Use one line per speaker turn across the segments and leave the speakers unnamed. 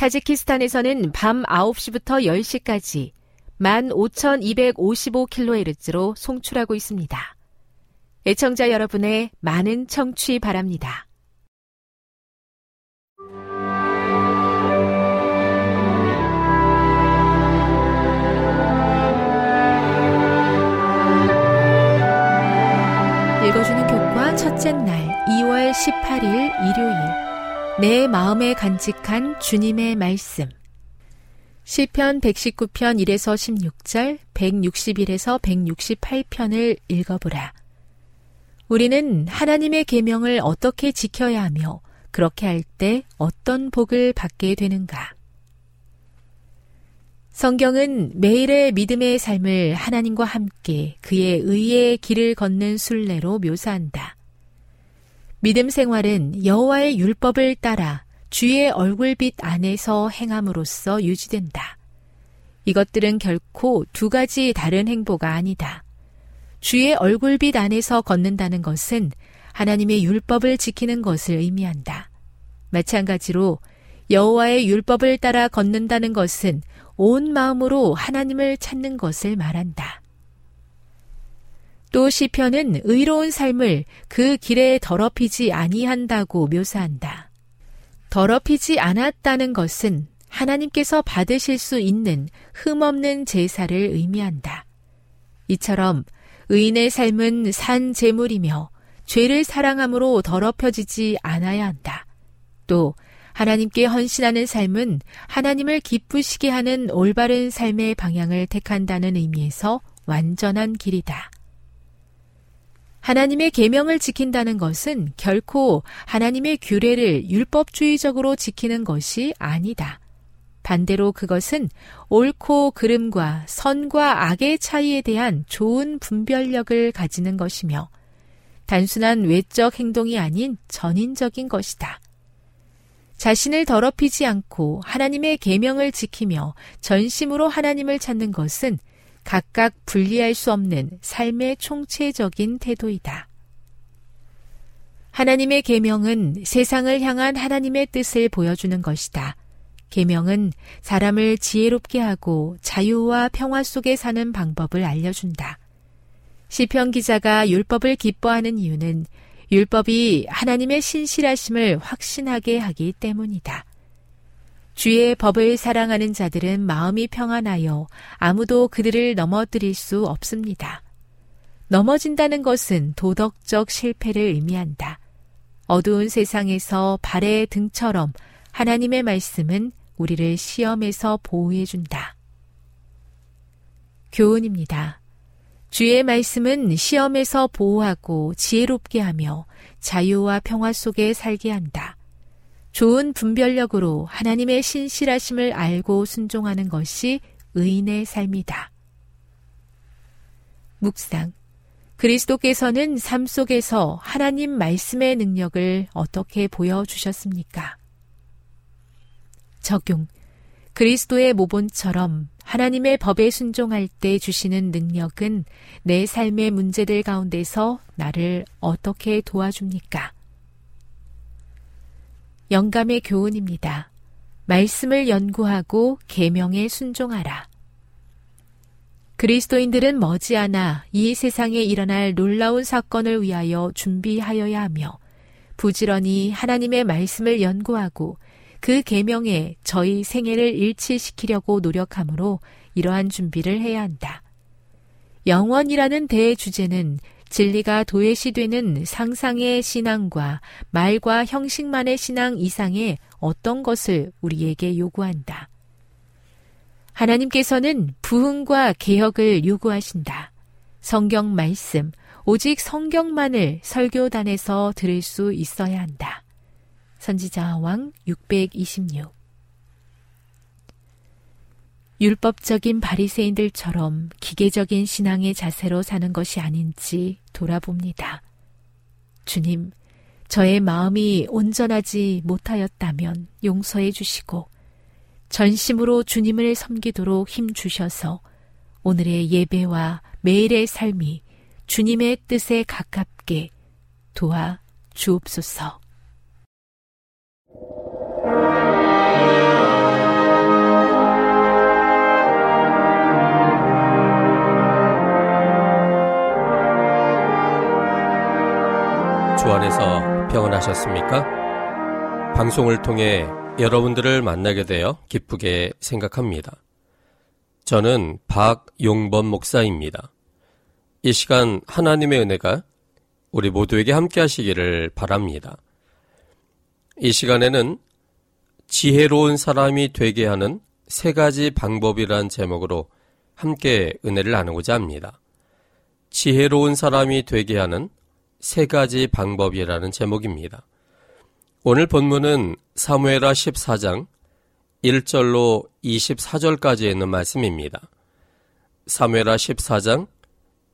타지키스탄에서는 밤 9시부터 10시까지 15,255kHz로 송출하고 있습니다. 애청자 여러분의 많은 청취 바랍니다. 읽어주는 교과 첫째 날 2월 18일 일요일 내 마음에 간직한 주님의 말씀 시편 119편 1에서 16절 161에서 168편을 읽어보라. 우리는 하나님의 계명을 어떻게 지켜야 하며 그렇게 할 때 어떤 복을 받게 되는가? 성경은 매일의 믿음의 삶을 하나님과 함께 그의 의의 길을 걷는 순례로 묘사한다. 믿음 생활은 여호와의 율법을 따라 주의 얼굴빛 안에서 행함으로써 유지된다. 이것들은 결코 두 가지 다른 행보가 아니다. 주의 얼굴빛 안에서 걷는다는 것은 하나님의 율법을 지키는 것을 의미한다. 마찬가지로 여호와의 율법을 따라 걷는다는 것은 온 마음으로 하나님을 찾는 것을 말한다. 또 시편은 의로운 삶을 그 길에 더럽히지 아니한다고 묘사한다. 더럽히지 않았다는 것은 하나님께서 받으실 수 있는 흠없는 제사를 의미한다. 이처럼 의인의 삶은 산 제물이며 죄를 사랑함으로 더럽혀지지 않아야 한다. 또 하나님께 헌신하는 삶은 하나님을 기쁘시게 하는 올바른 삶의 방향을 택한다는 의미에서 완전한 길이다. 하나님의 계명을 지킨다는 것은 결코 하나님의 규례를 율법주의적으로 지키는 것이 아니다. 반대로 그것은 옳고 그름과 선과 악의 차이에 대한 좋은 분별력을 가지는 것이며 단순한 외적 행동이 아닌 전인적인 것이다. 자신을 더럽히지 않고 하나님의 계명을 지키며 전심으로 하나님을 찾는 것은 각각 분리할 수 없는 삶의 총체적인 태도이다. 하나님의 계명은 세상을 향한 하나님의 뜻을 보여주는 것이다. 계명은 사람을 지혜롭게 하고 자유와 평화 속에 사는 방법을 알려준다. 시편 기자가 율법을 기뻐하는 이유는 율법이 하나님의 신실하심을 확신하게 하기 때문이다. 주의 법을 사랑하는 자들은 마음이 평안하여 아무도 그들을 넘어뜨릴 수 없습니다. 넘어진다는 것은 도덕적 실패를 의미한다. 어두운 세상에서 발의 등처럼 하나님의 말씀은 우리를 시험에서 보호해준다. 교훈입니다. 주의 말씀은 시험에서 보호하고 지혜롭게 하며 자유와 평화 속에 살게 한다. 좋은 분별력으로 하나님의 신실하심을 알고 순종하는 것이 의인의 삶이다. 묵상. 그리스도께서는 삶 속에서 하나님 말씀의 능력을 어떻게 보여주셨습니까? 적용. 그리스도의 모본처럼 하나님의 법에 순종할 때 주시는 능력은 내 삶의 문제들 가운데서 나를 어떻게 도와줍니까? 영감의 교훈입니다. 말씀을 연구하고 계명에 순종하라. 그리스도인들은 머지않아 이 세상에 일어날 놀라운 사건을 위하여 준비하여야 하며 부지런히 하나님의 말씀을 연구하고 그 계명에 저희 생애를 일치시키려고 노력하므로 이러한 준비를 해야 한다. 영원이라는 대주제는 진리가 도외시되는 상상의 신앙과 말과 형식만의 신앙 이상의 어떤 것을 우리에게 요구한다. 하나님께서는 부흥과 개혁을 요구하신다. 성경 말씀, 오직 성경만을 설교단에서 들을 수 있어야 한다. 선지자 왕 626 율법적인 바리새인들처럼 기계적인 신앙의 자세로 사는 것이 아닌지 돌아봅니다. 주님, 저의 마음이 온전하지 못하였다면 용서해 주시고 전심으로 주님을 섬기도록 힘 주셔서 오늘의 예배와 매일의 삶이 주님의 뜻에 가깝게 도와 주옵소서.
주 안에서 평안하셨습니까? 방송을 통해 여러분들을 만나게 되어 기쁘게 생각합니다. 저는 박용범 목사입니다. 이 시간 하나님의 은혜가 우리 모두에게 함께 하시기를 바랍니다. 이 시간에는 지혜로운 사람이 되게 하는 세 가지 방법이란 제목으로 함께 은혜를 나누고자 합니다. 지혜로운 사람이 되게 하는 세 가지 방법이라는 제목입니다. 오늘 본문은 사무에라 14장 1절로 24절까지 있는 말씀입니다. 사무에라 14장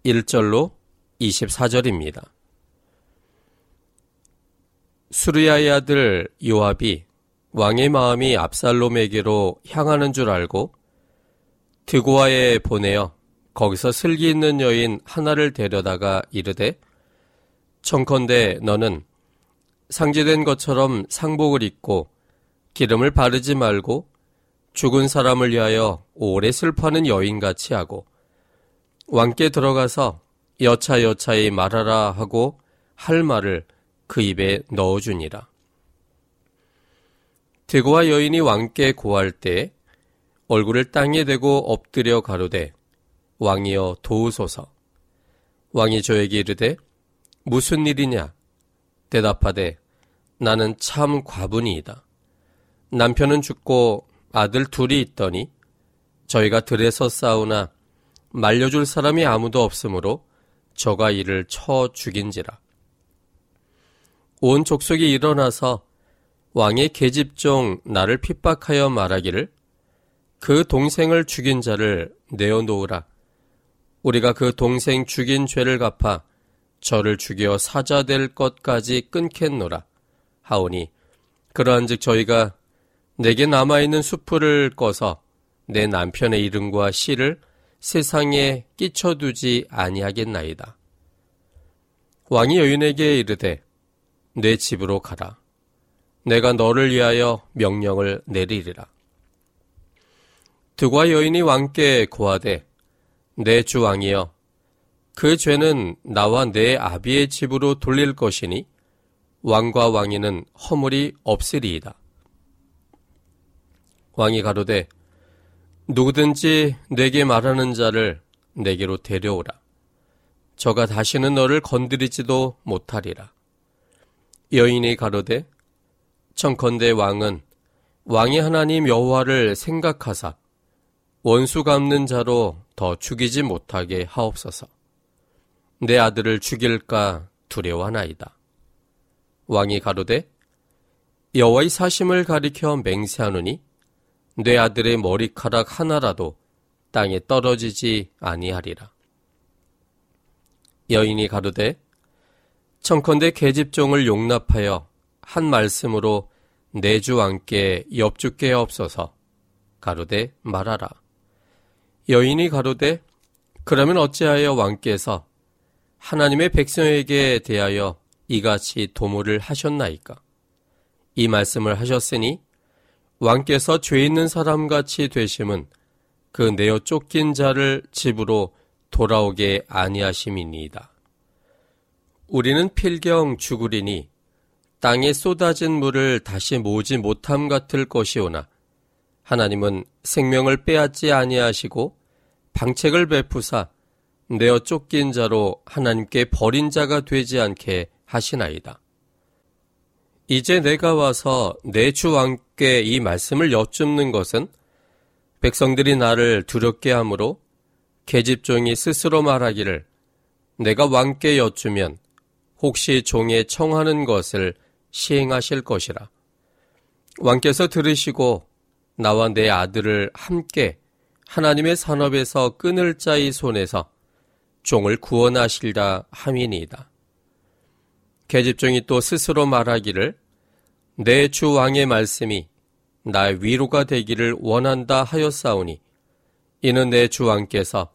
1절로 24절입니다. 수르야의 아들 요압이 왕의 마음이 압살롬에게로 향하는 줄 알고 드고아에 보내어 거기서 슬기 있는 여인 하나를 데려다가 이르되 청컨대 너는 상제된 것처럼 상복을 입고 기름을 바르지 말고 죽은 사람을 위하여 오래 슬퍼하는 여인같이 하고 왕께 들어가서 여차여차히 말하라 하고 할 말을 그 입에 넣어주니라. 대고와 여인이 왕께 고할 때 얼굴을 땅에 대고 엎드려 가로되 왕이여 도우소서. 왕이 저에게 이르되 무슨 일이냐? 대답하되 나는 참 과분이이다. 남편은 죽고 아들 둘이 있더니 저희가 들에서 싸우나 말려줄 사람이 아무도 없으므로 저가 이를 쳐 죽인지라. 온 족속이 일어나서 왕의 계집종 나를 핍박하여 말하기를 그 동생을 죽인 자를 내어놓으라. 우리가 그 동생 죽인 죄를 갚아 저를 죽여 사자 될 것까지 끊겠노라 하오니 그러한즉 저희가 내게 남아있는 수풀을 꺼서 내 남편의 이름과 씨를 세상에 끼쳐두지 아니하겠나이다. 왕이 여인에게 이르되 내 집으로 가라. 내가 너를 위하여 명령을 내리리라. 드과 여인이 왕께 고하되 내 주 왕이여 그 죄는 나와 내 아비의 집으로 돌릴 것이니 왕과 왕이는 허물이 없으리이다. 왕이 가로되 누구든지 내게 말하는 자를 내게로 데려오라. 저가 다시는 너를 건드리지도 못하리라. 여인이 가로되 청컨대 왕은 왕의 하나님 여호와를 생각하사 원수 갚는 자로 더 죽이지 못하게 하옵소서. 내 아들을 죽일까 두려워하나이다. 왕이 가로되 여호와의 사심을 가리켜 맹세하노니 내 아들의 머리카락 하나라도 땅에 떨어지지 아니하리라. 여인이 가로되 청컨대 계집종을 용납하여 한 말씀으로 내 주 왕께 엽죽게 없어서 가로되 말하라. 여인이 가로되 그러면 어찌하여 왕께서 하나님의 백성에게 대하여 이같이 도모를 하셨나이까? 이 말씀을 하셨으니 왕께서 죄 있는 사람같이 되심은 그 내어 쫓긴 자를 집으로 돌아오게 아니하심이니이다. 우리는 필경 죽으리니 땅에 쏟아진 물을 다시 모지 못함 같을 것이오나 하나님은 생명을 빼앗지 아니하시고 방책을 베푸사 내어 쫓긴 자로 하나님께 버린 자가 되지 않게 하시나이다. 이제 내가 와서 내 주 왕께 이 말씀을 여쭙는 것은 백성들이 나를 두렵게 하므로 계집종이 스스로 말하기를 내가 왕께 여쭈면 혹시 종에 청하는 것을 시행하실 것이라. 왕께서 들으시고 나와 내 아들을 함께 하나님의 산업에서 끊을 자의 손에서 종을 구원하실라 함이니이다. 계집종이 또 스스로 말하기를 내 주 왕의 말씀이 나의 위로가 되기를 원한다 하였사오니 이는 내 주 왕께서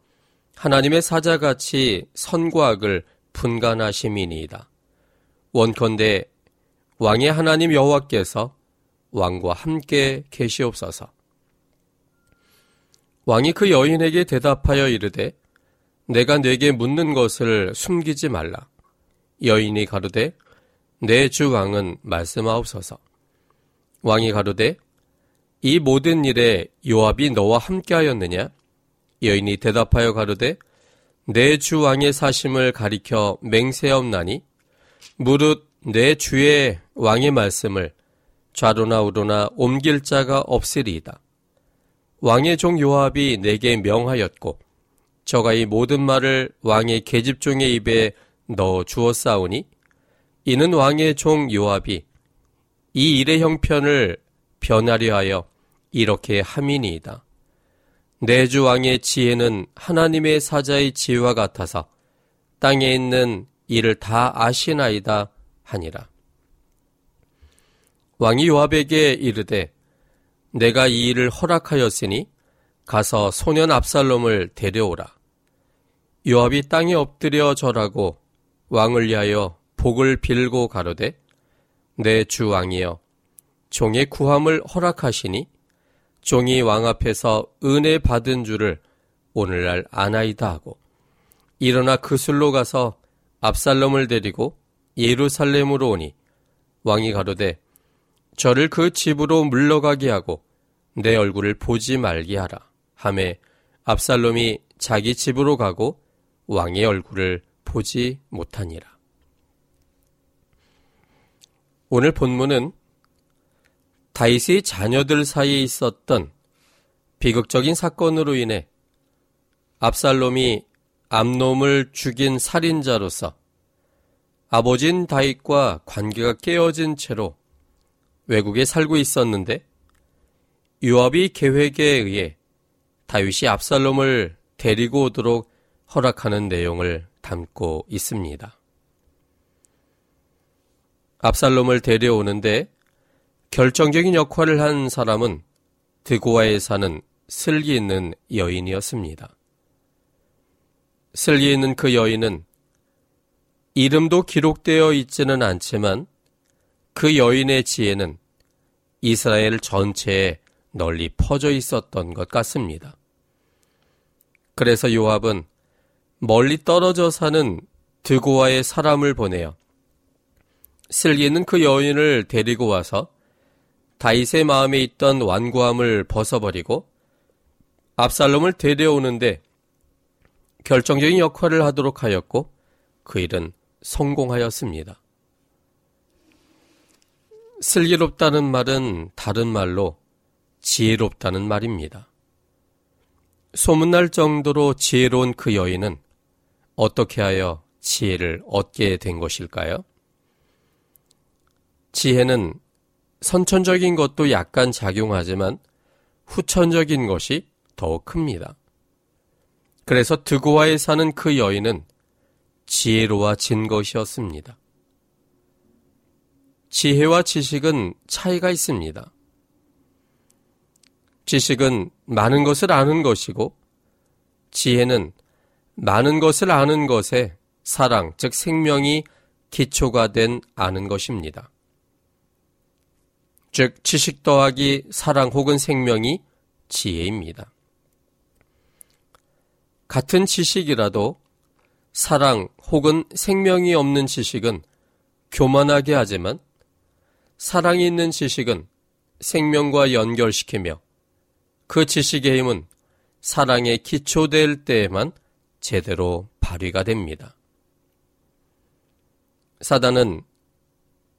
하나님의 사자같이 선과 악을 분간하심이니이다. 원컨대 왕의 하나님 여호와께서 왕과 함께 계시옵소서. 왕이 그 여인에게 대답하여 이르되 내가 네게 묻는 것을 숨기지 말라. 여인이 가로되 내 주 왕은 말씀하옵소서. 왕이 가로되 이 모든 일에 요압이 너와 함께하였느냐? 여인이 대답하여 가로되 내 주 왕의 사심을 가리켜 맹세없나니 무릇 내 주의 왕의 말씀을 좌로나 우로나 옮길 자가 없으리이다. 왕의 종 요압이 내게 명하였고 저가 이 모든 말을 왕의 계집종의 입에 넣어 주었사오니 이는 왕의 종 요압이 이 일의 형편을 변하려 하여 이렇게 함이니이다. 내주 왕의 지혜는 하나님의 사자의 지혜와 같아서 땅에 있는 이를 다 아시나이다 하니라. 왕이 요압에게 이르되 내가 이 일을 허락하였으니 가서 소년 압살롬을 데려오라. 요압이 땅에 엎드려 절하고 왕을 위하여 복을 빌고 가로되 내 주 왕이여 종의 구함을 허락하시니 종이 왕 앞에서 은혜 받은 줄을 오늘날 아나이다 하고 일어나 그술로 가서 압살롬을 데리고 예루살렘으로 오니 왕이 가로되 저를 그 집으로 물러가게 하고 내 얼굴을 보지 말게 하라 함에 압살롬이 자기 집으로 가고 왕의 얼굴을 보지 못하니라. 오늘 본문은 다윗의 자녀들 사이에 있었던 비극적인 사건으로 인해 압살롬이 암놈을 죽인 살인자로서 아버진 다윗과 관계가 깨어진 채로 외국에 살고 있었는데 요압이 계획에 의해 다윗이 압살롬을 데리고 오도록 허락하는 내용을 담고 있습니다. 압살롬을 데려오는데 결정적인 역할을 한 사람은 드고아에 사는 슬기 있는 여인이었습니다. 슬기 있는 그 여인은 이름도 기록되어 있지는 않지만 그 여인의 지혜는 이스라엘 전체에 널리 퍼져 있었던 것 같습니다. 그래서 요압은 멀리 떨어져 사는 드고아의 사람을 보내어 슬기 있는 그 여인을 데리고 와서 다윗의 마음에 있던 완고함을 벗어버리고 압살롬을 데려오는데 결정적인 역할을 하도록 하였고 그 일은 성공하였습니다. 슬기롭다는 말은 다른 말로 지혜롭다는 말입니다. 소문날 정도로 지혜로운 그 여인은 어떻게 하여 지혜를 얻게 된 것일까요? 지혜는 선천적인 것도 약간 작용하지만 후천적인 것이 더욱 큽니다. 그래서 드고아에 사는 그 여인은 지혜로워진 것이었습니다. 지혜와 지식은 차이가 있습니다. 지식은 많은 것을 아는 것이고 지혜는 많은 것을 아는 것에 사랑, 즉 생명이 기초가 된 아는 것입니다. 즉 지식 더하기 사랑 혹은 생명이 지혜입니다. 같은 지식이라도 사랑 혹은 생명이 없는 지식은 교만하게 하지만 사랑이 있는 지식은 생명과 연결시키며 그 지식의 힘은 사랑에 기초될 때에만 제대로 발휘가 됩니다. 사단은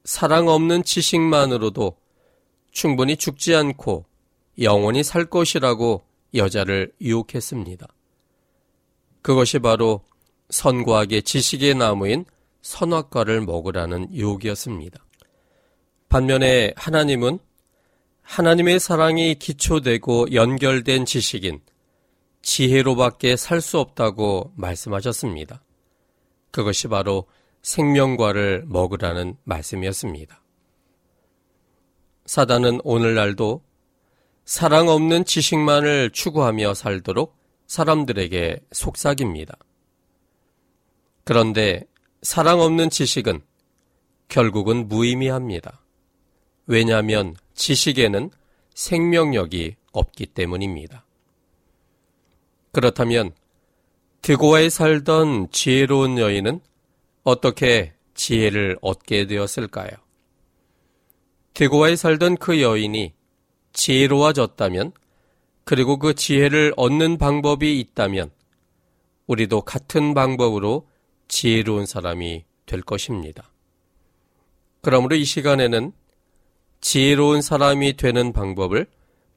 사랑 없는 지식만으로도 충분히 죽지 않고 영원히 살 것이라고 여자를 유혹했습니다. 그것이 바로 선과학의 지식의 나무인 선악과를 먹으라는 유혹이었습니다. 반면에 하나님은 하나님의 사랑이 기초되고 연결된 지식인 지혜로밖에 살 수 없다고 말씀하셨습니다. 그것이 바로 생명과를 먹으라는 말씀이었습니다. 사단은 오늘날도 사랑 없는 지식만을 추구하며 살도록 사람들에게 속삭입니다. 그런데 사랑 없는 지식은 결국은 무의미합니다. 왜냐하면 지식에는 생명력이 없기 때문입니다. 그렇다면 드고아에 살던 지혜로운 여인은 어떻게 지혜를 얻게 되었을까요? 드고아에 살던 그 여인이 지혜로워졌다면 그리고 그 지혜를 얻는 방법이 있다면 우리도 같은 방법으로 지혜로운 사람이 될 것입니다. 그러므로 이 시간에는 지혜로운 사람이 되는 방법을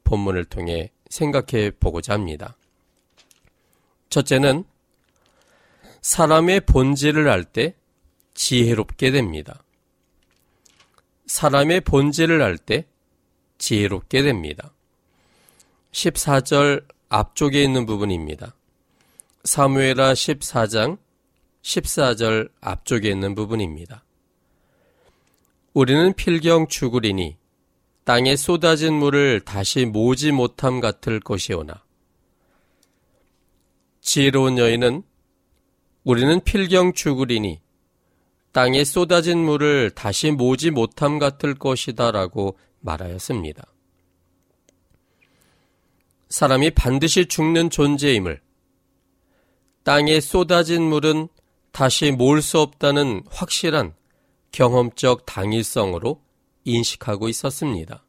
본문을 통해 생각해 보고자 합니다. 첫째는 사람의 본질을 알 때 지혜롭게 됩니다. 사람의 본질을 알 때 지혜롭게 됩니다. 14절 앞쪽에 있는 부분입니다. 사무에라 14장 14절 앞쪽에 있는 부분입니다. 우리는 필경 죽으리니 땅에 쏟아진 물을 다시 모지 못함 같을 것이오나 지혜로운 여인은 우리는 필경 죽으리니 땅에 쏟아진 물을 다시 모지 못함 같을 것이다 라고 말하였습니다. 사람이 반드시 죽는 존재임을 땅에 쏟아진 물은 다시 모을 수 없다는 확실한 경험적 당일성으로 인식하고 있었습니다.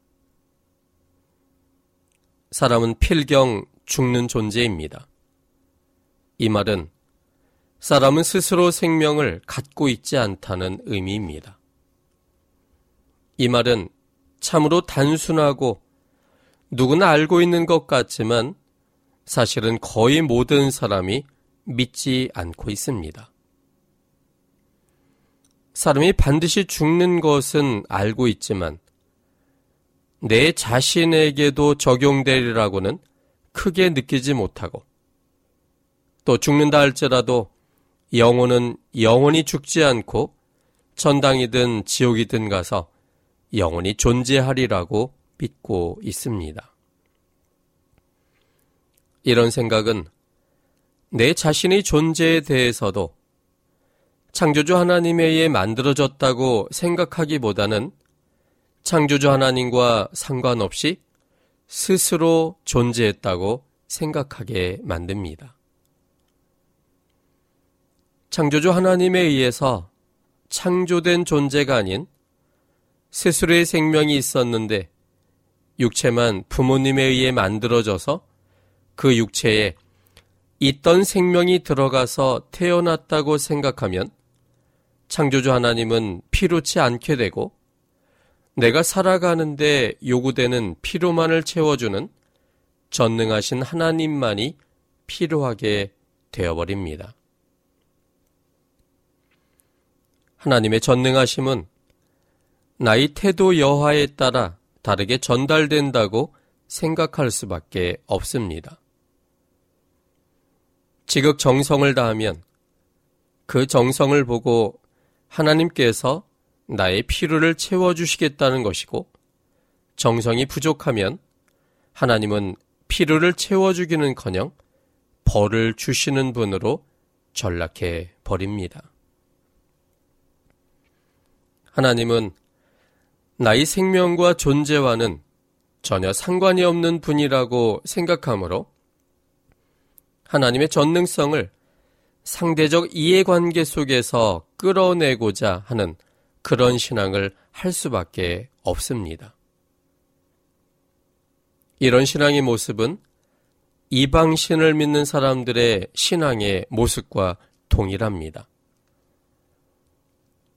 사람은 필경 죽는 존재입니다. 이 말은 사람은 스스로 생명을 갖고 있지 않다는 의미입니다. 이 말은 참으로 단순하고 누구나 알고 있는 것 같지만 사실은 거의 모든 사람이 믿지 않고 있습니다. 사람이 반드시 죽는 것은 알고 있지만 내 자신에게도 적용되리라고는 크게 느끼지 못하고 또 죽는다 할지라도 영혼은 영원히 죽지 않고 천당이든 지옥이든 가서 영원히 존재하리라고 믿고 있습니다. 이런 생각은 내 자신의 존재에 대해서도 창조주 하나님에 의해 만들어졌다고 생각하기보다는 창조주 하나님과 상관없이 스스로 존재했다고 생각하게 만듭니다. 창조주 하나님에 의해서 창조된 존재가 아닌 스스로의 생명이 있었는데 육체만 부모님에 의해 만들어져서 그 육체에 있던 생명이 들어가서 태어났다고 생각하면 창조주 하나님은 피로치 않게 되고 내가 살아가는데 요구되는 피로만을 채워주는 전능하신 하나님만이 필요하게 되어버립니다. 하나님의 전능하심은 나의 태도 여하에 따라 다르게 전달된다고 생각할 수밖에 없습니다. 지극 정성을 다하면 그 정성을 보고 하나님께서 나의 필요를 채워주시겠다는 것이고 정성이 부족하면 하나님은 필요를 채워주기는 커녕 벌을 주시는 분으로 전락해 버립니다. 하나님은 나의 생명과 존재와는 전혀 상관이 없는 분이라고 생각하므로 하나님의 전능성을 상대적 이해관계 속에서 끌어내고자 하는 그런 신앙을 할 수밖에 없습니다. 이런 신앙의 모습은 이방신을 믿는 사람들의 신앙의 모습과 동일합니다.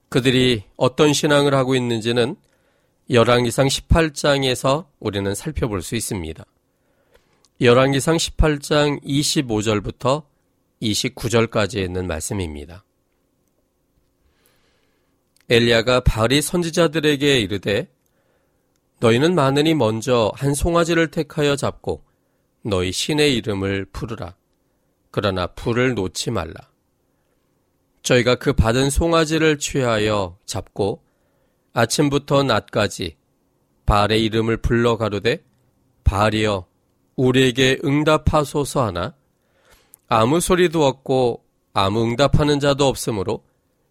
그들이 어떤 신앙을 하고 있는지는 열왕기상 18장에서 우리는 살펴볼 수 있습니다. 열왕기상 18장 25절부터 29절까지 있는 말씀입니다. 엘리야가 바리 선지자들에게 이르되 너희는 많으니 먼저 한 송아지를 택하여 잡고 너희 신의 이름을 부르라. 그러나 불을 놓지 말라. 저희가 그 받은 송아지를 취하여 잡고 아침부터 낮까지 바알의 이름을 불러 가로되 바알이여 우리에게 응답하소서 하나 아무 소리도 없고 아무 응답하는 자도 없으므로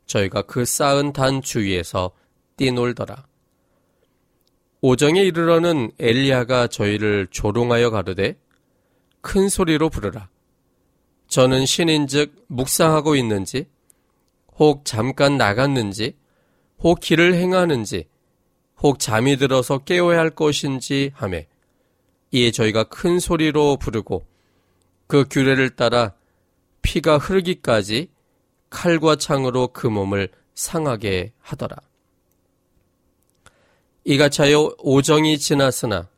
저희가 그 쌓은 단 주위에서 뛰놀더라. 오정에 이르러는 엘리야가 저희를 조롱하여 가르되 큰 소리로 부르라. 저는 신인즉 묵상하고 있는지 혹 잠깐 나갔는지 혹 길을 행하는지 혹 잠이 들어서 깨워야 할 것인지 하매 이에 저희가 큰 소리로 부르고 그 규례를 따라 피가 흐르기까지 칼과 창으로 그 몸을 상하게 하더라. 이같이 하여 오정이 지났으나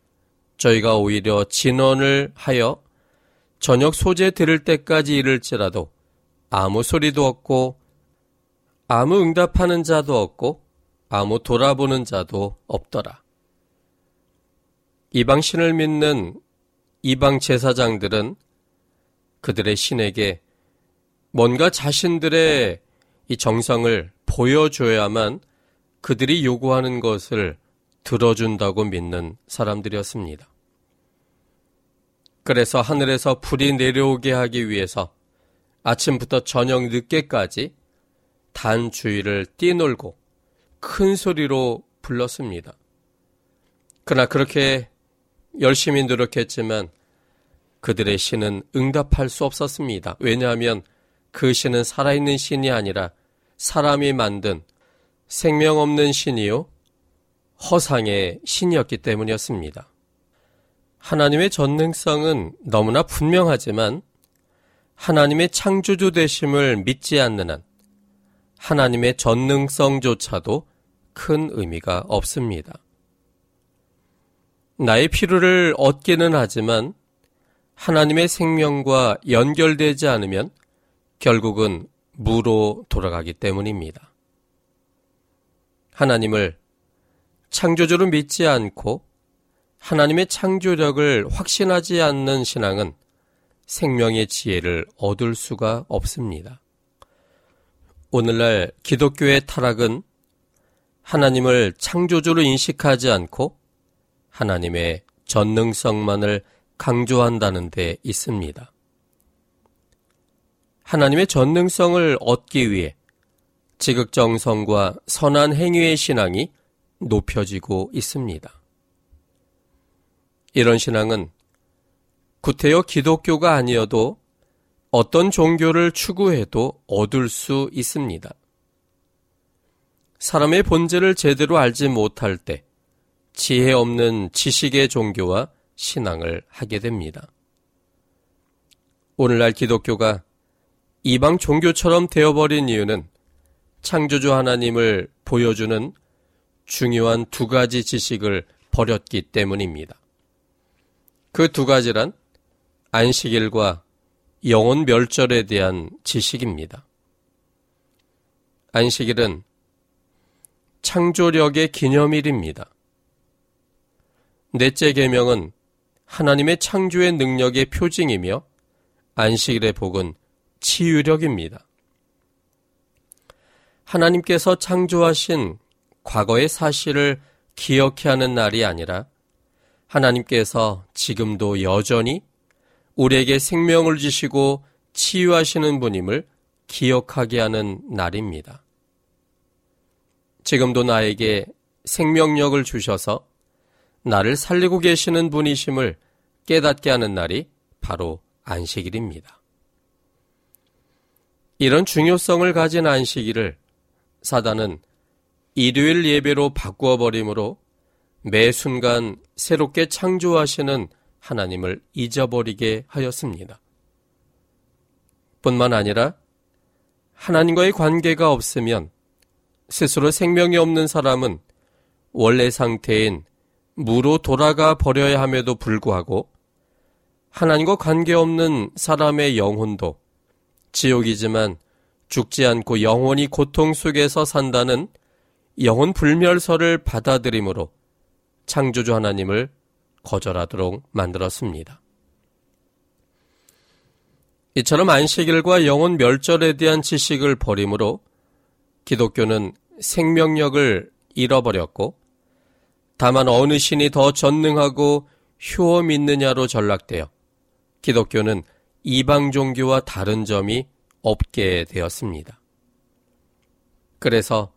저희가 오히려 진언을 하여 저녁 소재 들을 때까지 이를지라도 아무 소리도 없고 아무 응답하는 자도 없고 아무 돌아보는 자도 없더라. 이방 신을 믿는 이방 제사장들은 그들의 신에게 뭔가 자신들의 이 정성을 보여줘야만 그들이 요구하는 것을 들어준다고 믿는 사람들이었습니다. 그래서 하늘에서 불이 내려오게 하기 위해서 아침부터 저녁 늦게까지 단 주위를 뛰놀고 큰 소리로 불렀습니다. 그러나 그렇게 열심히 노력했지만 그들의 신은 응답할 수 없었습니다. 왜냐하면 그 신은 살아있는 신이 아니라 사람이 만든 생명 없는 신이요 허상의 신이었기 때문이었습니다. 하나님의 전능성은 너무나 분명하지만 하나님의 창조주 되심을 믿지 않는 한 하나님의 전능성조차도 큰 의미가 없습니다. 나의 필요를 얻기는 하지만 하나님의 생명과 연결되지 않으면 결국은 무로 돌아가기 때문입니다. 하나님을 창조주로 믿지 않고 하나님의 창조력을 확신하지 않는 신앙은 생명의 지혜를 얻을 수가 없습니다. 오늘날 기독교의 타락은 하나님을 창조주로 인식하지 않고 하나님의 전능성만을 강조한다는 데 있습니다. 하나님의 전능성을 얻기 위해 지극정성과 선한 행위의 신앙이 높여지고 있습니다. 이런 신앙은 구태여 기독교가 아니어도 어떤 종교를 추구해도 얻을 수 있습니다. 사람의 본질을 제대로 알지 못할 때 지혜 없는 지식의 종교와 신앙을 하게 됩니다. 오늘날 기독교가 이방 종교처럼 되어버린 이유는 창조주 하나님을 보여주는 중요한 두 가지 지식을 버렸기 때문입니다. 그 두 가지란 안식일과 영혼 멸절에 대한 지식입니다. 안식일은 창조력의 기념일입니다. 넷째 계명은 하나님의 창조의 능력의 표징이며 안식일의 복은 치유력입니다. 하나님께서 창조하신 과거의 사실을 기억해 하는 날이 아니라 하나님께서 지금도 여전히 우리에게 생명을 주시고 치유하시는 분임을 기억하게 하는 날입니다. 지금도 나에게 생명력을 주셔서 나를 살리고 계시는 분이심을 깨닫게 하는 날이 바로 안식일입니다. 이런 중요성을 가진 안식일을 사단은 일요일 예배로 바꾸어 버림으로 매 순간 새롭게 창조하시는 하나님을 잊어버리게 하였습니다. 뿐만 아니라 하나님과의 관계가 없으면 스스로 생명이 없는 사람은 원래 상태인 무로 돌아가 버려야 함에도 불구하고 하나님과 관계없는 사람의 영혼도 지옥이지만 죽지 않고 영원히 고통 속에서 산다는 영혼 불멸설을 받아들이므로 창조주 하나님을 거절하도록 만들었습니다. 이처럼 안식일과 영혼 멸절에 대한 지식을 버림으로 기독교는 생명력을 잃어버렸고 다만 어느 신이 더 전능하고 효험 있느냐로 전락되어 기독교는 이방 종교와 다른 점이 없게 되었습니다. 그래서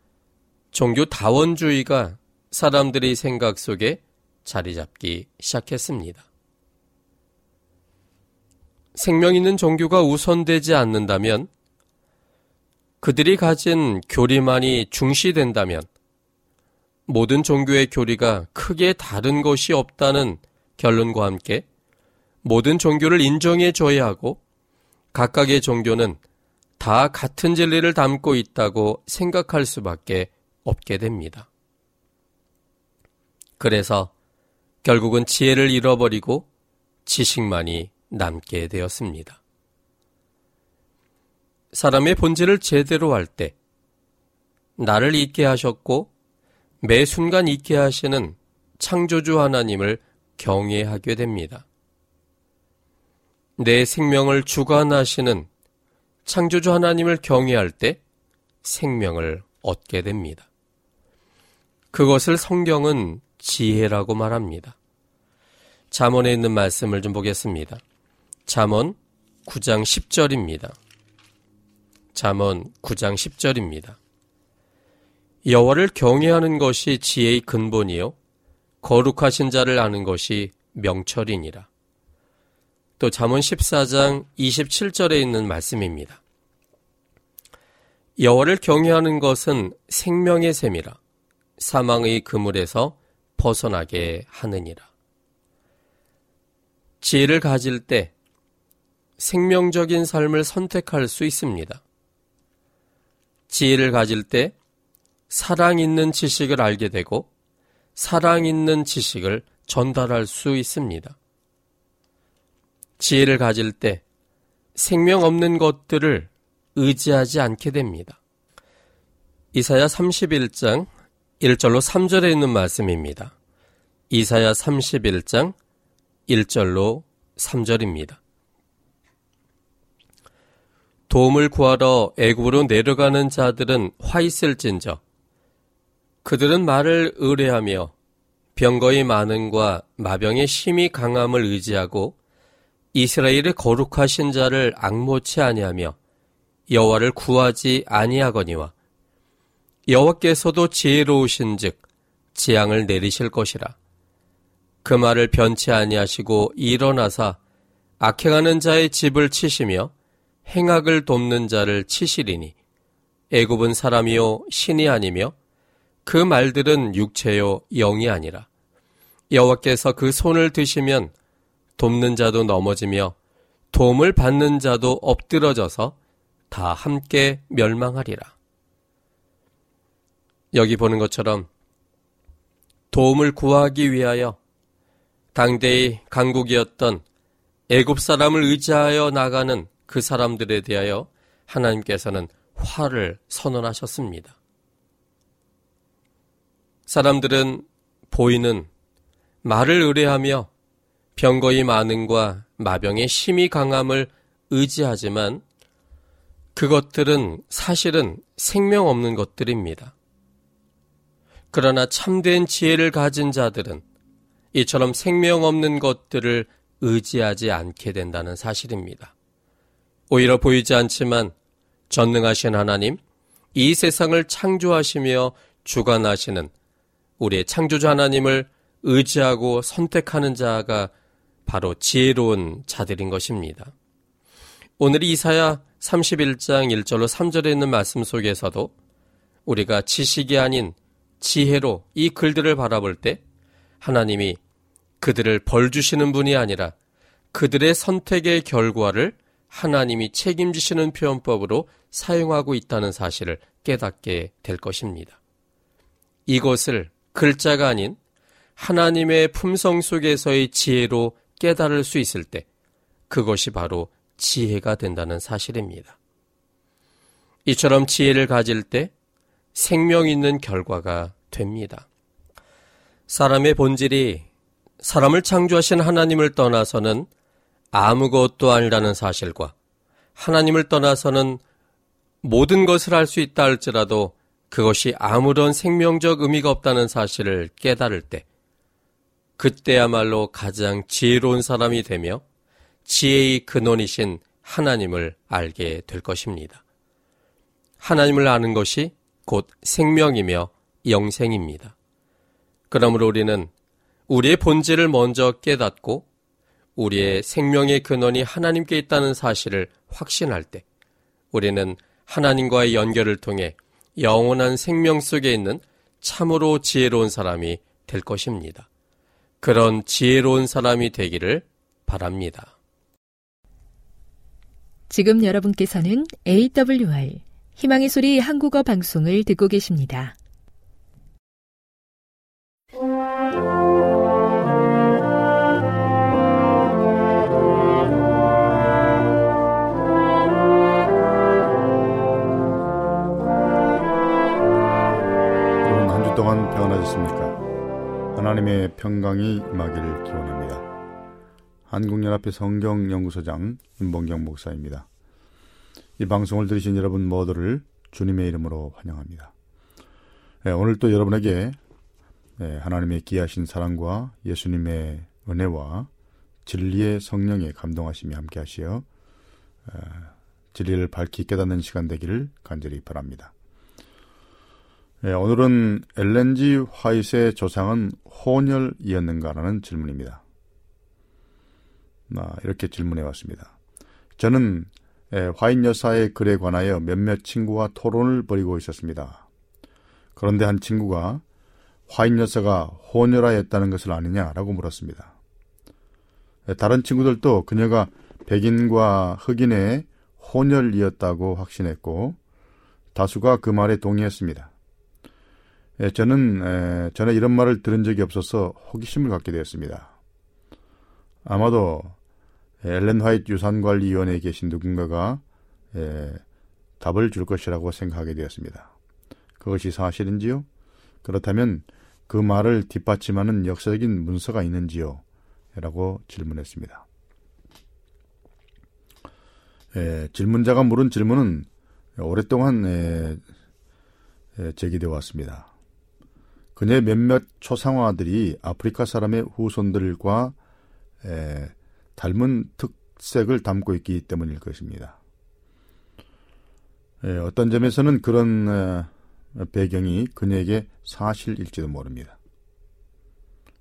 종교 다원주의가 사람들의 생각 속에 자리 잡기 시작했습니다. 생명 있는 종교가 우선되지 않는다면 그들이 가진 교리만이 중시된다면 모든 종교의 교리가 크게 다른 것이 없다는 결론과 함께 모든 종교를 인정해 줘야 하고 각각의 종교는 다 같은 진리를 담고 있다고 생각할 수밖에 없게 됩니다. 그래서 결국은 지혜를 잃어버리고 지식만이 남게 되었습니다. 사람의 본질을 제대로 할 때, 나를 잊게 하셨고, 매 순간 잊게 하시는 창조주 하나님을 경외하게 됩니다. 내 생명을 주관하시는 창조주 하나님을 경외할 때 생명을 얻게 됩니다. 그것을 성경은 지혜라고 말합니다. 잠언에 있는 말씀을 좀 보겠습니다. 잠언 9장 10절입니다. 잠언 9장 10절입니다. 여호와를 경외하는 것이 지혜의 근본이요 거룩하신 자를 아는 것이 명철이니라. 또 잠언 14장 27절에 있는 말씀입니다. 여호와를 경외하는 것은 생명의 셈이라 사망의 그물에서 벗어나게 하느니라. 지혜를 가질 때 생명적인 삶을 선택할 수 있습니다. 지혜를 가질 때 사랑 있는 지식을 알게 되고 사랑 있는 지식을 전달할 수 있습니다. 지혜를 가질 때 생명 없는 것들을 의지하지 않게 됩니다. 이사야 31장 1절로 3절에 있는 말씀입니다. 이사야 31장 1절로 3절입니다. 도움을 구하러 애굽으로 내려가는 자들은 화 있을진저 그들은 말을 의뢰하며 병거의 많음과 마병의 심히 강함을 의지하고 이스라엘의 거룩하신 자를 악모치 아니하며 여호와를 구하지 아니하거니와 여호와께서도 지혜로우신즉 재앙을 내리실 것이라. 그 말을 변치 아니하시고 일어나사 악행하는 자의 집을 치시며 행악을 돕는 자를 치시리니 애굽은 사람이요 신이 아니며 그 말들은 육체요 영이 아니라 여호와께서 그 손을 드시면 돕는 자도 넘어지며 도움을 받는 자도 엎드러져서 다 함께 멸망하리라. 여기 보는 것처럼 도움을 구하기 위하여 당대의 강국이었던 애굽 사람을 의지하여 나가는 그 사람들에 대하여 하나님께서는 화를 선언하셨습니다. 사람들은 보이는 말을 의뢰하며 병거의 많음과 마병의 심히 강함을 의지하지만 그것들은 사실은 생명 없는 것들입니다. 그러나 참된 지혜를 가진 자들은 이처럼 생명 없는 것들을 의지하지 않게 된다는 사실입니다. 오히려 보이지 않지만 전능하신 하나님, 이 세상을 창조하시며 주관하시는 우리의 창조주 하나님을 의지하고 선택하는 자가 바로 지혜로운 자들인 것입니다. 오늘 이사야 31장 1절로 3절에 있는 말씀 속에서도 우리가 지식이 아닌 지혜로 이 글들을 바라볼 때 하나님이 그들을 벌 주시는 분이 아니라 그들의 선택의 결과를 하나님이 책임지시는 표현법으로 사용하고 있다는 사실을 깨닫게 될 것입니다. 이것을 글자가 아닌 하나님의 품성 속에서의 지혜로 깨달을 수 있을 때 그것이 바로 지혜가 된다는 사실입니다. 이처럼 지혜를 가질 때 생명 있는 결과가 됩니다. 사람의 본질이 사람을 창조하신 하나님을 떠나서는 아무것도 아니라는 사실과 하나님을 떠나서는 모든 것을 할 수 있다 할지라도 그것이 아무런 생명적 의미가 없다는 사실을 깨달을 때 그때야말로 가장 지혜로운 사람이 되며 지혜의 근원이신 하나님을 알게 될 것입니다. 하나님을 아는 것이 곧 생명이며 영생입니다. 그러므로 우리는 우리의 본질을 먼저 깨닫고 우리의 생명의 근원이 하나님께 있다는 사실을 확신할 때 우리는 하나님과의 연결을 통해 영원한 생명 속에 있는 참으로 지혜로운 사람이 될 것입니다. 그런 지혜로운 사람이 되기를 바랍니다.
지금 여러분께서는 AWR 희망의 소리 한국어 방송을 듣고 계십니다.
하나님의 평강이 임하기를 기원합니다. 한국연합회 성경연구소장 임봉경 목사입니다. 이 방송을 들으신 여러분 모두를 주님의 이름으로 환영합니다. 네, 오늘 또 여러분에게 네, 하나님의 귀하신 사랑과 예수님의 은혜와 진리의 성령의 감동하심이 함께 하시어 어, 진리를 밝히 깨닫는 시간 되기를 간절히 바랍니다. 네, 오늘은 엘렌지 화이트의 조상은 혼혈이었는가라는 질문입니다. 아, 이렇게 질문해 왔습니다. 저는 화인 여사의 글에 관하여 몇몇 친구와 토론을 벌이고 있었습니다. 그런데 한 친구가 화인 여사가 혼혈하였다는 것을 아느냐라고 물었습니다. 다른 친구들도 그녀가 백인과 흑인의 혼혈이었다고 확신했고 다수가 그 말에 동의했습니다. 예, 저는 에, 전에 이런 말을 들은 적이 없어서 호기심을 갖게 되었습니다. 아마도 엘렌 화이트 유산관리위원회에 계신 누군가가 에, 답을 줄 것이라고 생각하게 되었습니다. 그것이 사실인지요? 그렇다면 그 말을 뒷받침하는 역사적인 문서가 있는지요? 라고 질문했습니다. 에, 질문자가 물은 질문은 오랫동안 에, 에, 제기되어 왔습니다. 그녀의 몇몇 초상화들이 아프리카 사람의 후손들과 에, 닮은 특색을 담고 있기 때문일 것입니다. 에, 어떤 점에서는 그런 에, 배경이 그녀에게 사실일지도 모릅니다.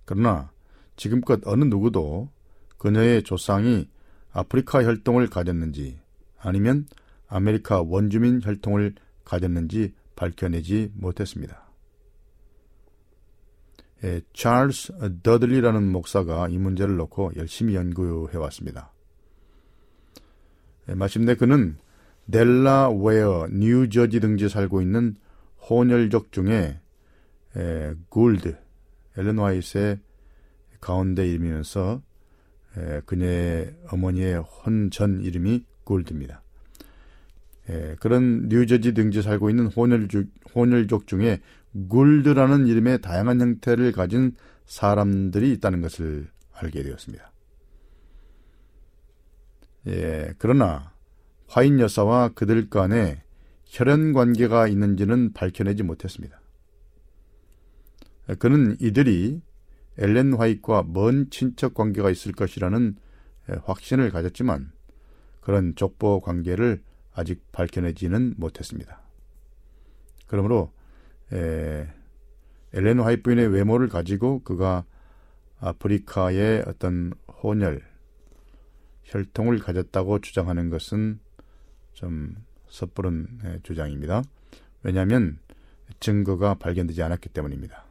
그러나 지금껏 어느 누구도 그녀의 조상이 아프리카 혈통을 가졌는지 아니면 아메리카 원주민 혈통을 가졌는지 밝혀내지 못했습니다. 예, 찰스 더들리라는 목사가 이 문제를 놓고 열심히 연구해 왔습니다. 예, 마침내 그는 델라웨어, 뉴저지 등지에 살고 있는 혼혈족 중에 에, 굴드, 엘렌 와이스의 가운데 이름이면서 에, 그녀의 어머니의 혼전 이름이 굴드입니다. 예, 그런 뉴저지 등지에 살고 있는 혼혈족 중에 굴드라는 이름의 다양한 형태를 가진 사람들이 있다는 것을 알게 되었습니다. 예, 그러나 화인 여사와 그들 간에 혈연 관계가 있는지는 밝혀내지 못했습니다. 그는 이들이 엘렌 화이트와 먼 친척 관계가 있을 것이라는 확신을 가졌지만 그런 족보 관계를 아직 밝혀내지는 못했습니다. 그러므로 에, 엘렌 화이트 부인의 외모를 가지고 그가 아프리카의 어떤 혼혈 혈통을 가졌다고 주장하는 것은 좀 섣부른 주장입니다. 왜냐하면 증거가 발견되지 않았기 때문입니다.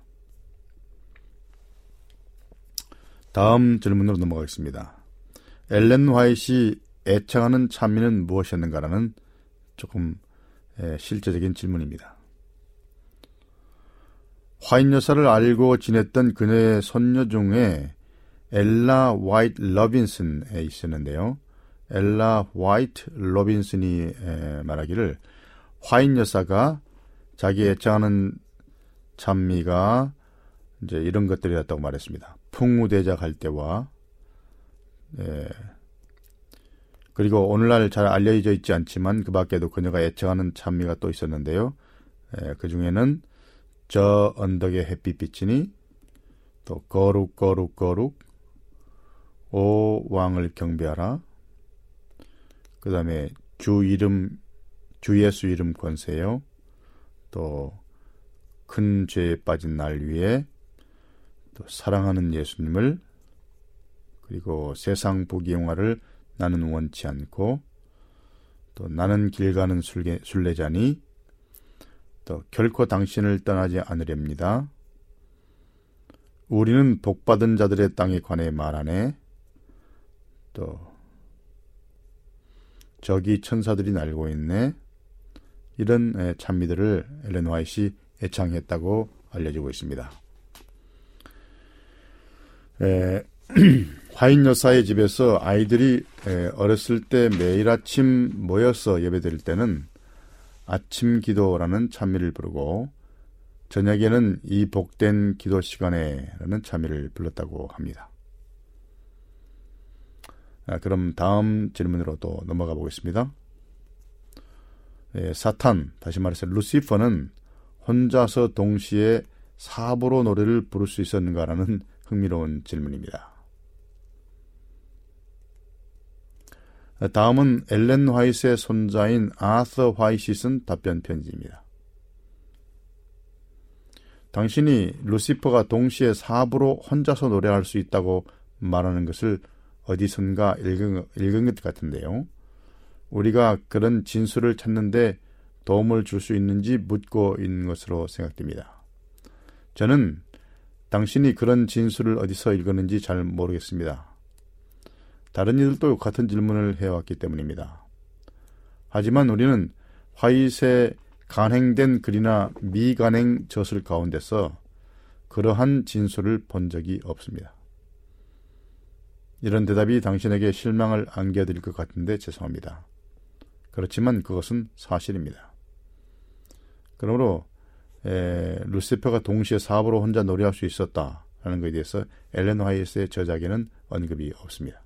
다음 질문으로 넘어가겠습니다. 엘렌 화이시 애청하는 찬미는 무엇이었는가라는 조금 실제적인 질문입니다. 화잇 여사를 알고 지냈던 그녀의 손녀 중에 엘라 화이트 로빈슨이 있었는데요. 엘라 화이트 로빈슨이 말하기를 화잇 여사가 자기 애창하는 찬미가 이제 이런 것들이었다고 말했습니다. 풍우대작 할 때와 예, 그리고 오늘날 잘 알려져 있지 않지만 그 밖에도 그녀가 애창하는 찬미가 또 있었는데요. 예, 그 중에는 저 언덕의 햇빛 비치니 또 거룩 거룩 거룩 오 왕을 경배하라. 그 다음에 주 이름 주 예수 이름 권세요. 또 큰 죄에 빠진 날 위에 또 사랑하는 예수님을 그리고 세상 부귀영화를 나는 원치 않고 또 나는 길 가는 술래, 술래자니 또 결코 당신을 떠나지 않으렵니다. 우리는 복받은 자들의 땅에 관해 말하네. 또 저기 천사들이 날고 있네. 이런 찬미들을 엘렌 화이시 애창했다고 알려지고 있습니다. 에, 화인 여사의 집에서 아이들이 어렸을 때 매일 아침 모여서 예배드릴 때는 아침 기도라는 찬미를 부르고 저녁에는 이 복된 기도 시간에라는 찬미를 불렀다고 합니다. 아, 그럼 다음 질문으로 또 넘어가 보겠습니다. 예, 사탄, 다시 말해서 루시퍼는 혼자서 동시에 사보로 노래를 부를 수 있었는가라는 흥미로운 질문입니다. 다음은 엘렌 화이트의 손자인 아서 화이시 쓴 답변 편지입니다. 당신이 루시퍼가 동시에 사부로 혼자서 노래할 수 있다고 말하는 것을 어디선가 읽은, 읽은 것 같은데요. 우리가 그런 진술을 찾는데 도움을 줄 수 있는지 묻고 있는 것으로 생각됩니다. 저는 당신이 그런 진술을 어디서 읽었는지 잘 모르겠습니다. 다른 이들도 같은 질문을 해왔기 때문입니다. 하지만 우리는 화이세 간행된 글이나 미간행 젖을 가운데서 그러한 진술을 본 적이 없습니다. 이런 대답이 당신에게 실망을 안겨드릴 것 같은데 죄송합니다. 그렇지만 그것은 사실입니다. 그러므로 에, 루시퍼가 동시에 사업으로 혼자 노래할 수 있었다라는 것에 대해서 엘렌 화이트의 저작에는 언급이 없습니다.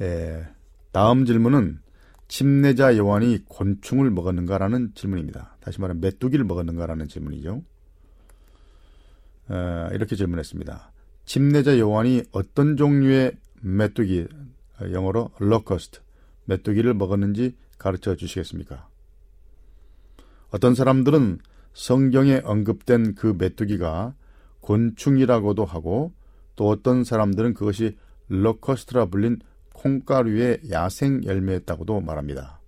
에, 다음 질문은 침례자 요한이 곤충을 먹었는가라는 질문입니다. 다시 말하면 메뚜기를 먹었는가라는 질문이죠. 에, 이렇게 질문했습니다. 침례자 요한이 어떤 종류의 메뚜기, 영어로 locust, 메뚜기를 먹었는지 가르쳐 주시겠습니까? 어떤 사람들은 성경에 언급된 그 메뚜기가 곤충이라고도 하고 또 어떤 사람들은 그것이 로커스트라 불린 콩가루의 야생 열매였다고도 말합니다.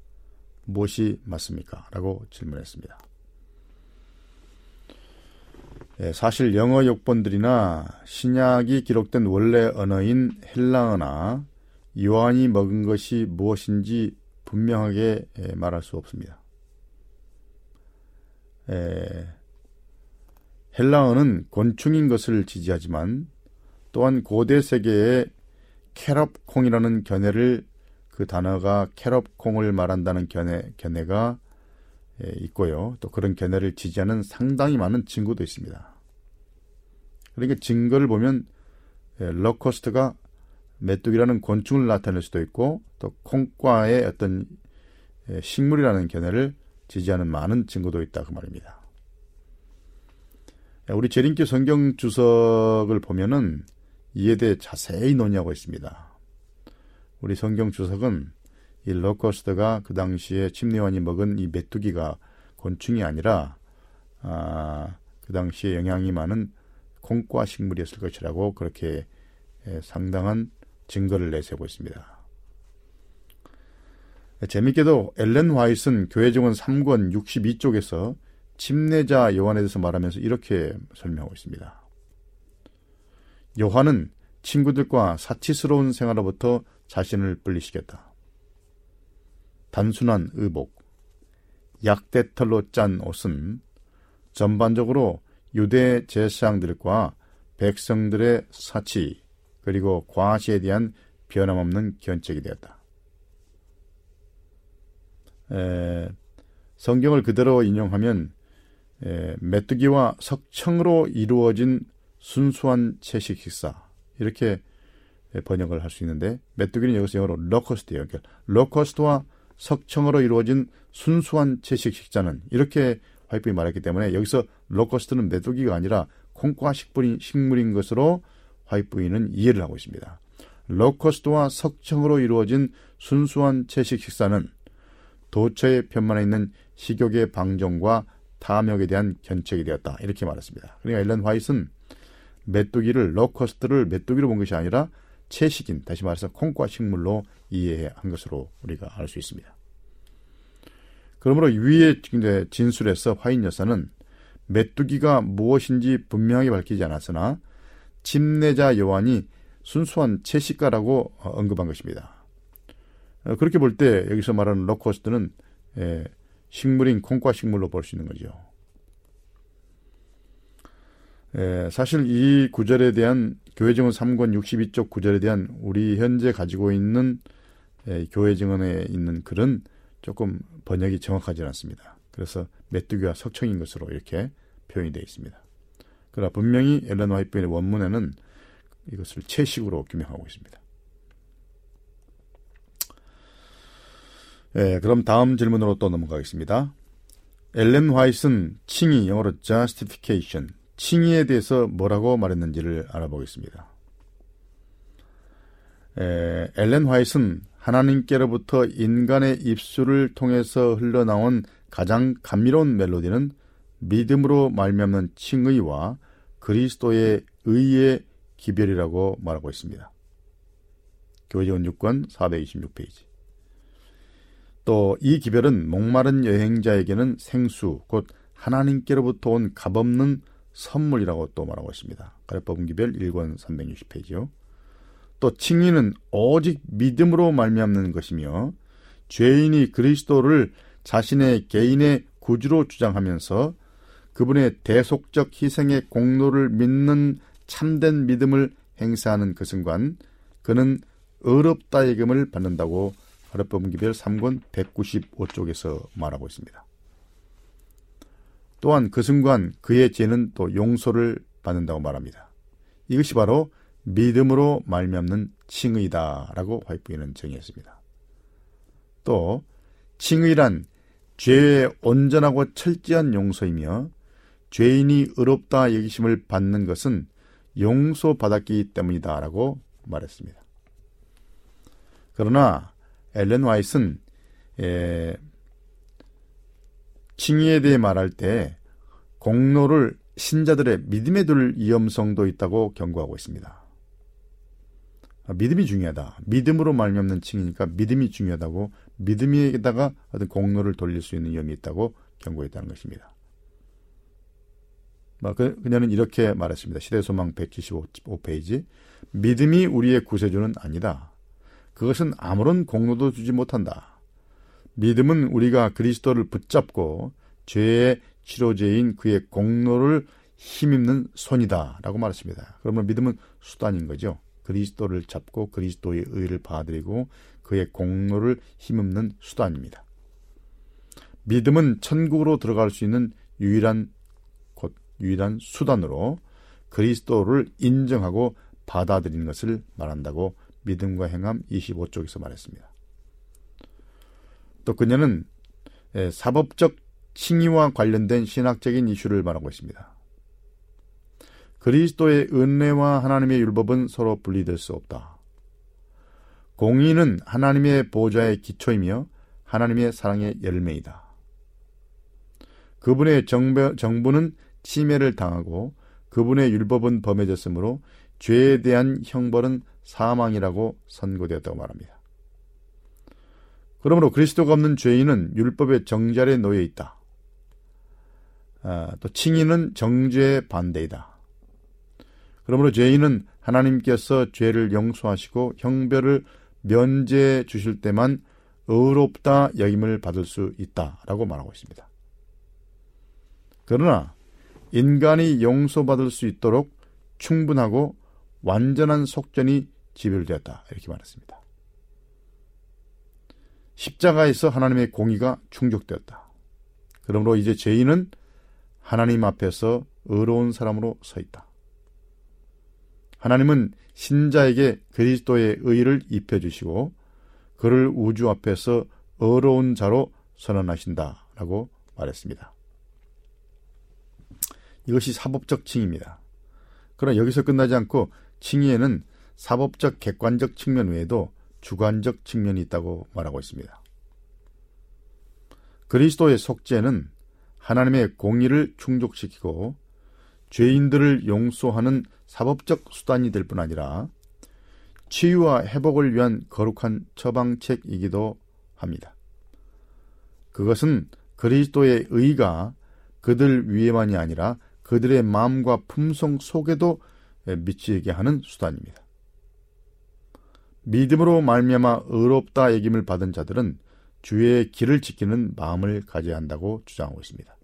무엇이 맞습니까? 라고 질문했습니다. 예, 사실 영어 역본들이나 신약이 기록된 원래 언어인 헬라어나 요한이 먹은 것이 무엇인지 분명하게 예, 말할 수 없습니다. 에, 헬라어는 곤충인 것을 지지하지만 또한 고대 세계의 carob콩이라는 견해를 그 단어가 carob콩을 말한다는 견해 견해가 예, 있고요. 또 그런 견해를 지지하는 상당히 많은 증거도 있습니다. 그러니까 증거를 보면 예, locust가 메뚜기라는 곤충을 나타낼 수도 있고 또 콩과의 어떤 예, 식물이라는 견해를 지지하는 많은 증거도 있다 그 말입니다. 우리 재림교 성경 주석을 보면은 이에 대해 자세히 논의하고 있습니다. 우리 성경 주석은 이 로커스트가 그 당시에 침례원이 먹은 이 메뚜기가 곤충이 아니라 아, 그 당시에 영향이 많은 콩과 식물이었을 것이라고 그렇게 상당한 증거를 내세우고 있습니다. 재밌게도 엘렌 화이트는 교회 정원 3권 62쪽에서 침례자 요한에 대해서 말하면서 이렇게 설명하고 있습니다. 요한은 친구들과 사치스러운 생활로부터 자신을 분리시켰다. 단순한 의복, 약대털로 짠 옷은 전반적으로 유대 제사장들과 백성들의 사치 그리고 과시에 대한 변함없는 견책이 되었다. 에, 성경을 그대로 인용하면 에, 메뚜기와 석청으로 이루어진 순수한 채식 식사 이렇게 번역을 할 수 있는데 메뚜기는 여기서 영어로 로커스트예요. 그러니까 로커스트와 석청으로 이루어진 순수한 채식 식사는 이렇게 화잇이 말했기 때문에 여기서 locust는 메뚜기가 아니라 콩과 식물인, 식물인 것으로 화이트부인은 이해를 하고 있습니다. locust와 석청으로 이루어진 순수한 채식 식사는 도처에 편만해 있는 식욕의 방종과 탐욕에 대한 견책이 되었다. 이렇게 말했습니다. 그러니까 엘런 화이트는 메뚜기를 locust를 메뚜기로 본 것이 아니라 채식인 다시 말해서 콩과 식물로 이해한 것으로 우리가 알 수 있습니다. 그러므로 위에 진술에서 화잇 여사는 메뚜기가 무엇인지 분명하게 밝히지 않았으나 침례자 요한이 순수한 채식가라고 언급한 것입니다. 어, 그렇게 볼 때 여기서 말하는 locust는 식물인 콩과 식물로 볼 수 있는 거죠. 사실 이 구절에 대한 교회 증언 3권 62쪽 구절에 대한 우리 현재 가지고 있는 교회 증언에 있는 글은 조금 번역이 정확하지 않습니다. 그래서 메뚜기와 석청인 것으로 이렇게 표현이 되어 있습니다. 그러나 분명히 엘렌 화이트의 원문에는 이것을 채식으로 규명하고 있습니다. 예, 그럼 다음 질문으로 또 넘어가겠습니다. 엘렌 화이트는 칭의 영어로 justification 칭의에 대해서 뭐라고 말했는지를 알아보겠습니다. 에, 엘렌 화이트는 하나님께로부터 인간의 입술을 통해서 흘러나온 가장 감미로운 멜로디는 믿음으로 말미암는 칭의와 그리스도의 의의 기별이라고 말하고 있습니다. 교회전 6권 426페이지. 또 이 기별은 목마른 여행자에게는 생수, 곧 하나님께로부터 온 값없는 선물이라고 또 말하고 있습니다. 가래법 기별 1권 360페이지요. 또 칭의는 오직 믿음으로 말미암는 것이며 죄인이 그리스도를 자신의 개인의 구주로 주장하면서 그분의 대속적 희생의 공로를 믿는 참된 믿음을 행사하는 그 순간 그는 의롭다의금을 받는다고 가래법기별 3권 195쪽에서 말하고 있습니다. 또한 그 순간 그의 죄는 또 용서를 받는다고 말합니다. 이것이 바로 믿음으로 말미암는 칭의다라고 화이트는 정의했습니다. 또 칭의란 죄의 온전하고 철저한 용서이며 죄인이 의롭다 여기심을 받는 것은 용서받았기 때문이다라고 말했습니다. 그러나 엘렌 와이스는 칭의에 대해 말할 때 공로를 신자들의 믿음에 둘 위험성도 있다고 경고하고 있습니다. 아, 믿음이 중요하다. 믿음으로 말미암는 칭이니까 믿음이 중요하다고 믿음에다가 어떤 공로를 돌릴 수 있는 위험이 있다고 경고했다는 것입니다. 뭐, 그, 그녀는 이렇게 말했습니다. 시대소망 175페이지. 믿음이 우리의 구세주는 아니다. 그것은 아무런 공로도 주지 못한다. 믿음은 우리가 그리스도를 붙잡고 죄의 치료제인 그의 공로를 힘입는 손이다. 라고 말했습니다. 그러면 믿음은 수단인 거죠. 그리스도를 잡고 그리스도의 의를 받아들이고 그의 공로를 힘없는 수단입니다. 믿음은 천국으로 들어갈 수 있는 유일한 곧 유일한 수단으로 그리스도를 인정하고 받아들이는 것을 말한다고 믿음과 행함 25쪽에서 말했습니다. 또 그녀는 사법적 칭의와 관련된 신학적인 이슈를 말하고 있습니다. 그리스도의 은혜와 하나님의 율법은 서로 분리될 수 없다. 공의는 하나님의 보좌의 기초이며 하나님의 사랑의 열매이다. 그분의 정부, 정부는 침해를 당하고 그분의 율법은 범해졌으므로 죄에 대한 형벌은 사망이라고 선고되었다고 말합니다. 그러므로 그리스도가 없는 죄인은 율법의 정절에 놓여 있다. 아, 또 칭의는 정죄의 반대이다. 그러므로 죄인은 하나님께서 죄를 용서하시고 형벌을 면제해 주실 때만 의롭다 여김을 받을 수 있다라고 말하고 있습니다. 그러나 인간이 용서받을 수 있도록 충분하고 완전한 속전이 지별되었다 이렇게 말했습니다. 십자가에서 하나님의 공의가 충족되었다. 그러므로 이제 죄인은 하나님 앞에서 의로운 사람으로 서 있다. 하나님은 신자에게 그리스도의 의를 입혀주시고 그를 우주 앞에서 어려운 자로 선언하신다라고 말했습니다. 이것이 사법적 칭입니다. 그러나 여기서 끝나지 않고 칭의에는 사법적 객관적 측면 외에도 주관적 측면이 있다고 말하고 있습니다. 그리스도의 속죄는 하나님의 공의를 충족시키고 죄인들을 용서하는 사법적 수단이 될 뿐 아니라 치유와 회복을 위한 거룩한 처방책이기도 합니다. 그것은 그리스도의 의가 그들 위에만이 아니라 그들의 마음과 품성 속에도 미치게 하는 수단입니다. 믿음으로 말미암아 의롭다 얘김을 받은 자들은 주의 길을 지키는 마음을 가져야 한다고 주장하고 있습니다.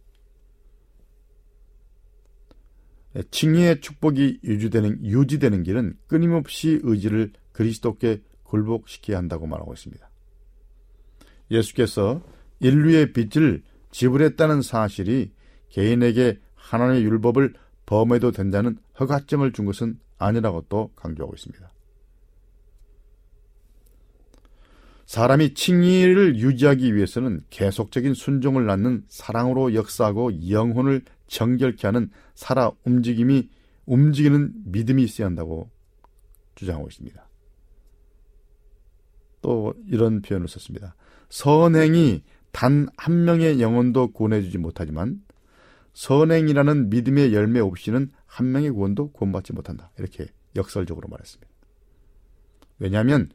칭의의 축복이 유지되는, 유지되는 길은 끊임없이 의지를 그리스도께 굴복시켜야 한다고 말하고 있습니다. 예수께서 인류의 빚을 지불했다는 사실이 개인에게 하나님의 율법을 범해도 된다는 허가증을 준 것은 아니라고 또 강조하고 있습니다. 사람이 칭의를 유지하기 위해서는 계속적인 순종을 낳는 사랑으로 역사하고 영혼을 정결케 하는 살아 움직임이 움직이는 믿음이 있어야 한다고 주장하고 있습니다. 또 이런 표현을 썼습니다. 선행이 단 한 명의 영혼도 구원해주지 못하지만 선행이라는 믿음의 열매 없이는 한 명의 구원도 구원받지 못한다. 이렇게 역설적으로 말했습니다. 왜냐하면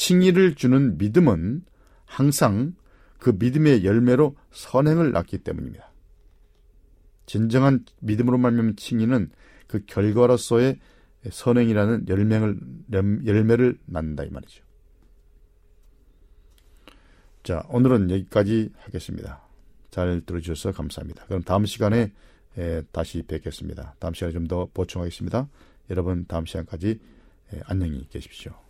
칭의를 주는 믿음은 항상 그 믿음의 열매로 선행을 낳기 때문입니다. 진정한 믿음으로 말미암은 칭의는 그 결과로서의 선행이라는 열매를, 열매를 낳는다 이 말이죠. 자, 오늘은 여기까지 하겠습니다. 잘 들어주셔서 감사합니다. 그럼 다음 시간에 에, 다시 뵙겠습니다. 다음 시간에 좀 더 보충하겠습니다. 여러분 다음 시간까지 에, 안녕히 계십시오.